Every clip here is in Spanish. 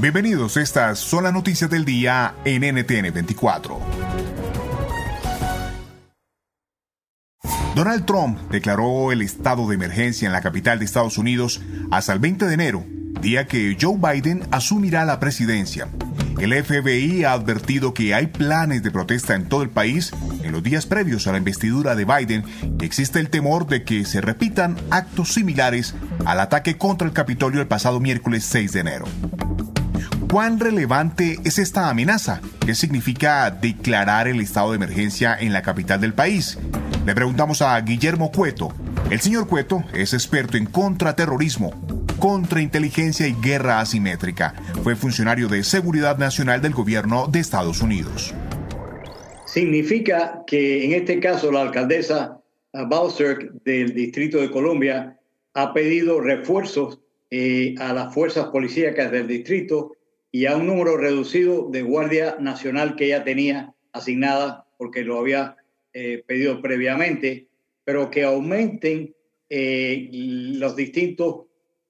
Bienvenidos, estas son las noticias del día en NTN 24. Donald Trump declaró el estado de emergencia en la capital de Estados Unidos hasta el 20 de enero, día que Joe Biden asumirá la presidencia. El FBI ha advertido que hay planes de protesta en todo el país en los días previos a la investidura de Biden y existe el temor de que se repitan actos similares al ataque contra el Capitolio el pasado miércoles 6 de enero. ¿Cuán relevante es esta amenaza? ¿Qué significa declarar el estado de emergencia en la capital del país? Le preguntamos a Guillermo Cueto. El señor Cueto es experto en contraterrorismo, contrainteligencia y guerra asimétrica. Fue funcionario de seguridad nacional del gobierno de Estados Unidos. Significa que en este caso la alcaldesa Bowser del Distrito de Colombia ha pedido refuerzos eh, a las fuerzas policíacas del distrito y a un número reducido de Guardia Nacional que ella tenía asignada porque lo había eh, pedido previamente, pero que aumenten eh, los distintos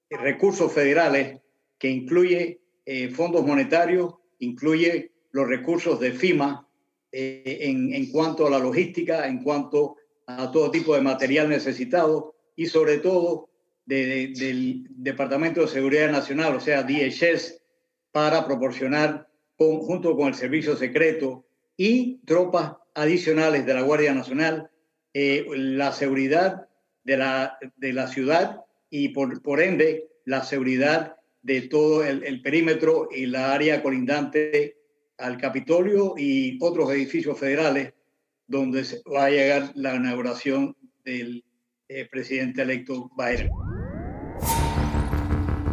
recursos federales que incluye eh, fondos monetarios, incluye los recursos de FIMA en, en cuanto a la logística, en cuanto a todo tipo de material necesitado y sobre todo del Departamento de Seguridad Nacional, o sea, DHS, para proporcionar, junto con el servicio secreto y tropas adicionales de la Guardia Nacional, eh, la seguridad de la, de la ciudad y por, ende la seguridad de todo el, el, perímetro y la área colindante al Capitolio y otros edificios federales donde va a llegar la inauguración del eh, presidente electo Biden.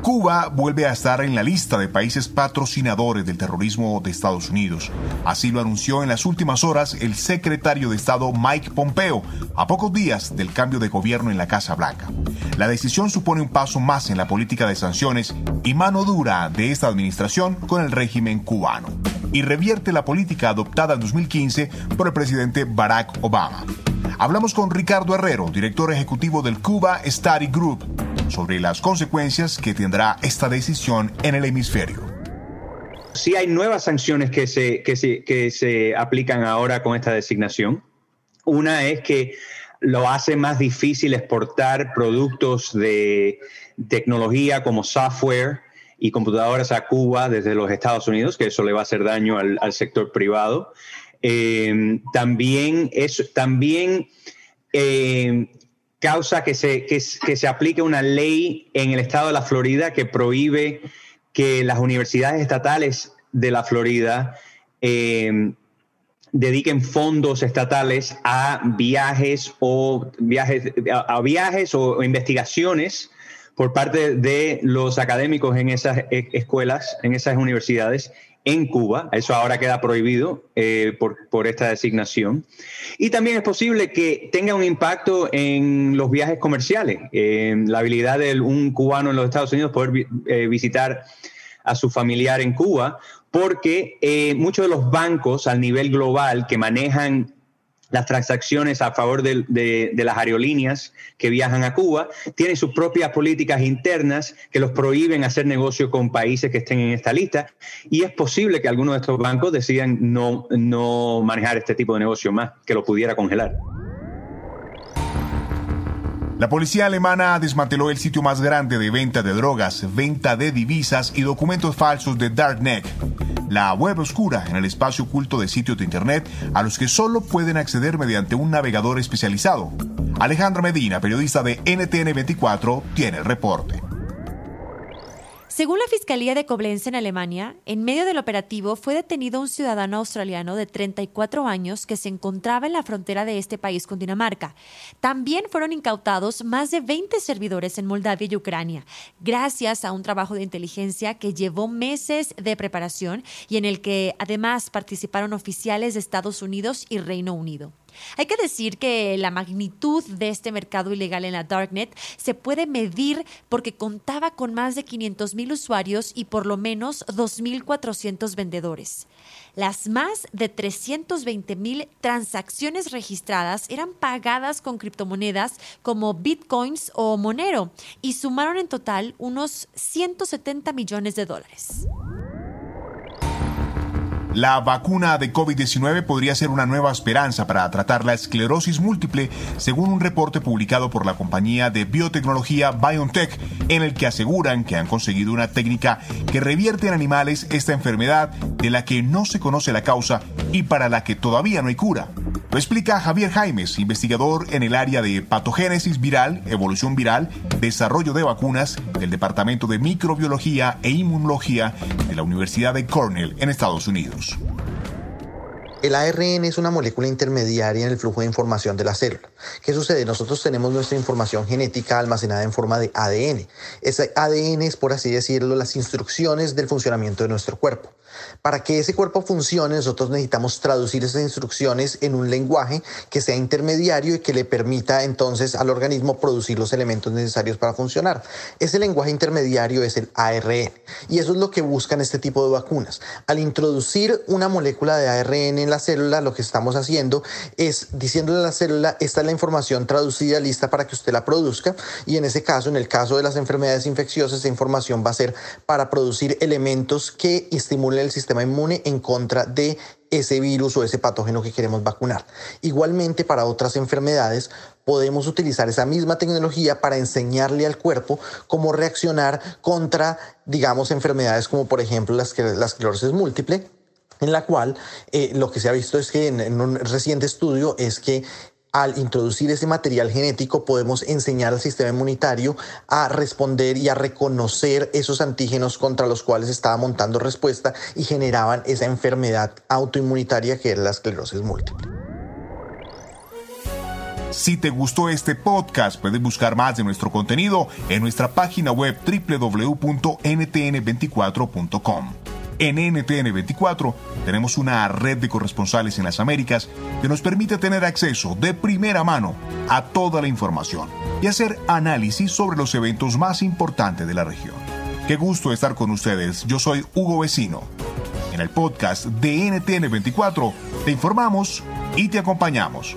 Cuba vuelve a estar en la lista de países patrocinadores del terrorismo de Estados Unidos. Así lo anunció en las últimas horas el secretario de Estado Mike Pompeo, a pocos días del cambio de gobierno en la Casa Blanca. La decisión supone un paso más en la política de sanciones y mano dura de esta administración con el régimen cubano, y revierte la política adoptada en 2015 por el presidente Barack Obama. Hablamos con Ricardo Herrero, director ejecutivo del Cuba Study Group, sobre las consecuencias que tendrá esta decisión en el hemisferio. Sí hay nuevas sanciones que se, que se, que se aplican ahora con esta designación. Una es que lo hace más difícil exportar productos de tecnología como software y computadoras a Cuba desde los Estados Unidos, que eso le va a hacer daño al, sector privado. Eh, también es, también eh, causa que se, que, se aplique una ley en el estado de la Florida que prohíbe que las universidades estatales de la Florida eh, dediquen fondos estatales a viajes o viajes a, viajes o, investigaciones por parte de los académicos en esas e, escuelas, en esas universidades en Cuba. Eso ahora queda prohibido eh, por, por, esta designación. Y también es posible que tenga un impacto en los viajes comerciales, en la habilidad de un cubano en los Estados Unidos poder eh, visitar a su familiar en Cuba, porque eh, muchos de los bancos a nivel global que manejan las transacciones a favor de, las aerolíneas que viajan a Cuba, tienen sus propias políticas internas que los prohíben hacer negocio con países que estén en esta lista y es posible que algunos de estos bancos decidan no, manejar este tipo de negocio más, que lo pudiera congelar. La policía alemana desmanteló el sitio más grande de venta de drogas, venta de divisas y documentos falsos de Darknet, la web oscura en el espacio oculto de sitios de Internet a los que solo pueden acceder mediante un navegador especializado. Alejandra Medina, periodista de NTN 24, tiene el reporte. Según la Fiscalía de Koblenz en Alemania, en medio del operativo fue detenido un ciudadano australiano de 34 años que se encontraba en la frontera de este país con Dinamarca. También fueron incautados más de 20 servidores en Moldavia y Ucrania, gracias a un trabajo de inteligencia que llevó meses de preparación y en el que además participaron oficiales de Estados Unidos y Reino Unido. Hay que decir que la magnitud de este mercado ilegal en la Darknet se puede medir porque contaba con más de 500 mil usuarios y por lo menos 2.400 vendedores. Las más de 320 mil transacciones registradas eran pagadas con criptomonedas como bitcoins o Monero y sumaron en total unos 170 millones de dólares. La vacuna de COVID-19 podría ser una nueva esperanza para tratar la esclerosis múltiple, según un reporte publicado por la compañía de biotecnología BioNTech, en el que aseguran que han conseguido una técnica que revierte en animales esta enfermedad de la que no se conoce la causa y para la que todavía no hay cura. Lo explica Javier Jaimes, investigador en el área de patogénesis viral, evolución viral, desarrollo de vacunas del Departamento de Microbiología e Inmunología de la Universidad de Cornell en Estados Unidos. El ARN es una molécula intermediaria en el flujo de información de la célula. ¿Qué sucede? Nosotros tenemos nuestra información genética almacenada en forma de ADN. Ese ADN es, por así decirlo, las instrucciones del funcionamiento de nuestro cuerpo. Para que ese cuerpo funcione, nosotros necesitamos traducir esas instrucciones en un lenguaje que sea intermediario y que le permita entonces al organismo producir los elementos necesarios para funcionar. Ese lenguaje intermediario es el ARN y eso es lo que buscan este tipo de vacunas. Al introducir una molécula de ARN en la célula, lo que estamos haciendo es diciéndole a la célula, esta es la información traducida, lista para que usted la produzca y en ese caso, en el caso de las enfermedades infecciosas, esa información va a ser para producir elementos que estimulen el sistema inmune en contra de ese virus o ese patógeno que queremos vacunar. Igualmente, para otras enfermedades, podemos utilizar esa misma tecnología para enseñarle al cuerpo cómo reaccionar contra, digamos, enfermedades como por ejemplo la, esclerosis múltiple, en la cual eh, lo que se ha visto es que en, un reciente estudio es que al introducir ese material genético podemos enseñar al sistema inmunitario a responder y a reconocer esos antígenos contra los cuales estaba montando respuesta y generaban esa enfermedad autoinmunitaria que es la esclerosis múltiple. Si te gustó este podcast, puedes buscar más de nuestro contenido en nuestra página web www.ntn24.com. En NTN 24 tenemos una red de corresponsales en las Américas que nos permite tener acceso de primera mano a toda la información y hacer análisis sobre los eventos más importantes de la región. Qué gusto estar con ustedes. Yo soy Hugo Vecino. En el podcast de NTN 24 te informamos y te acompañamos.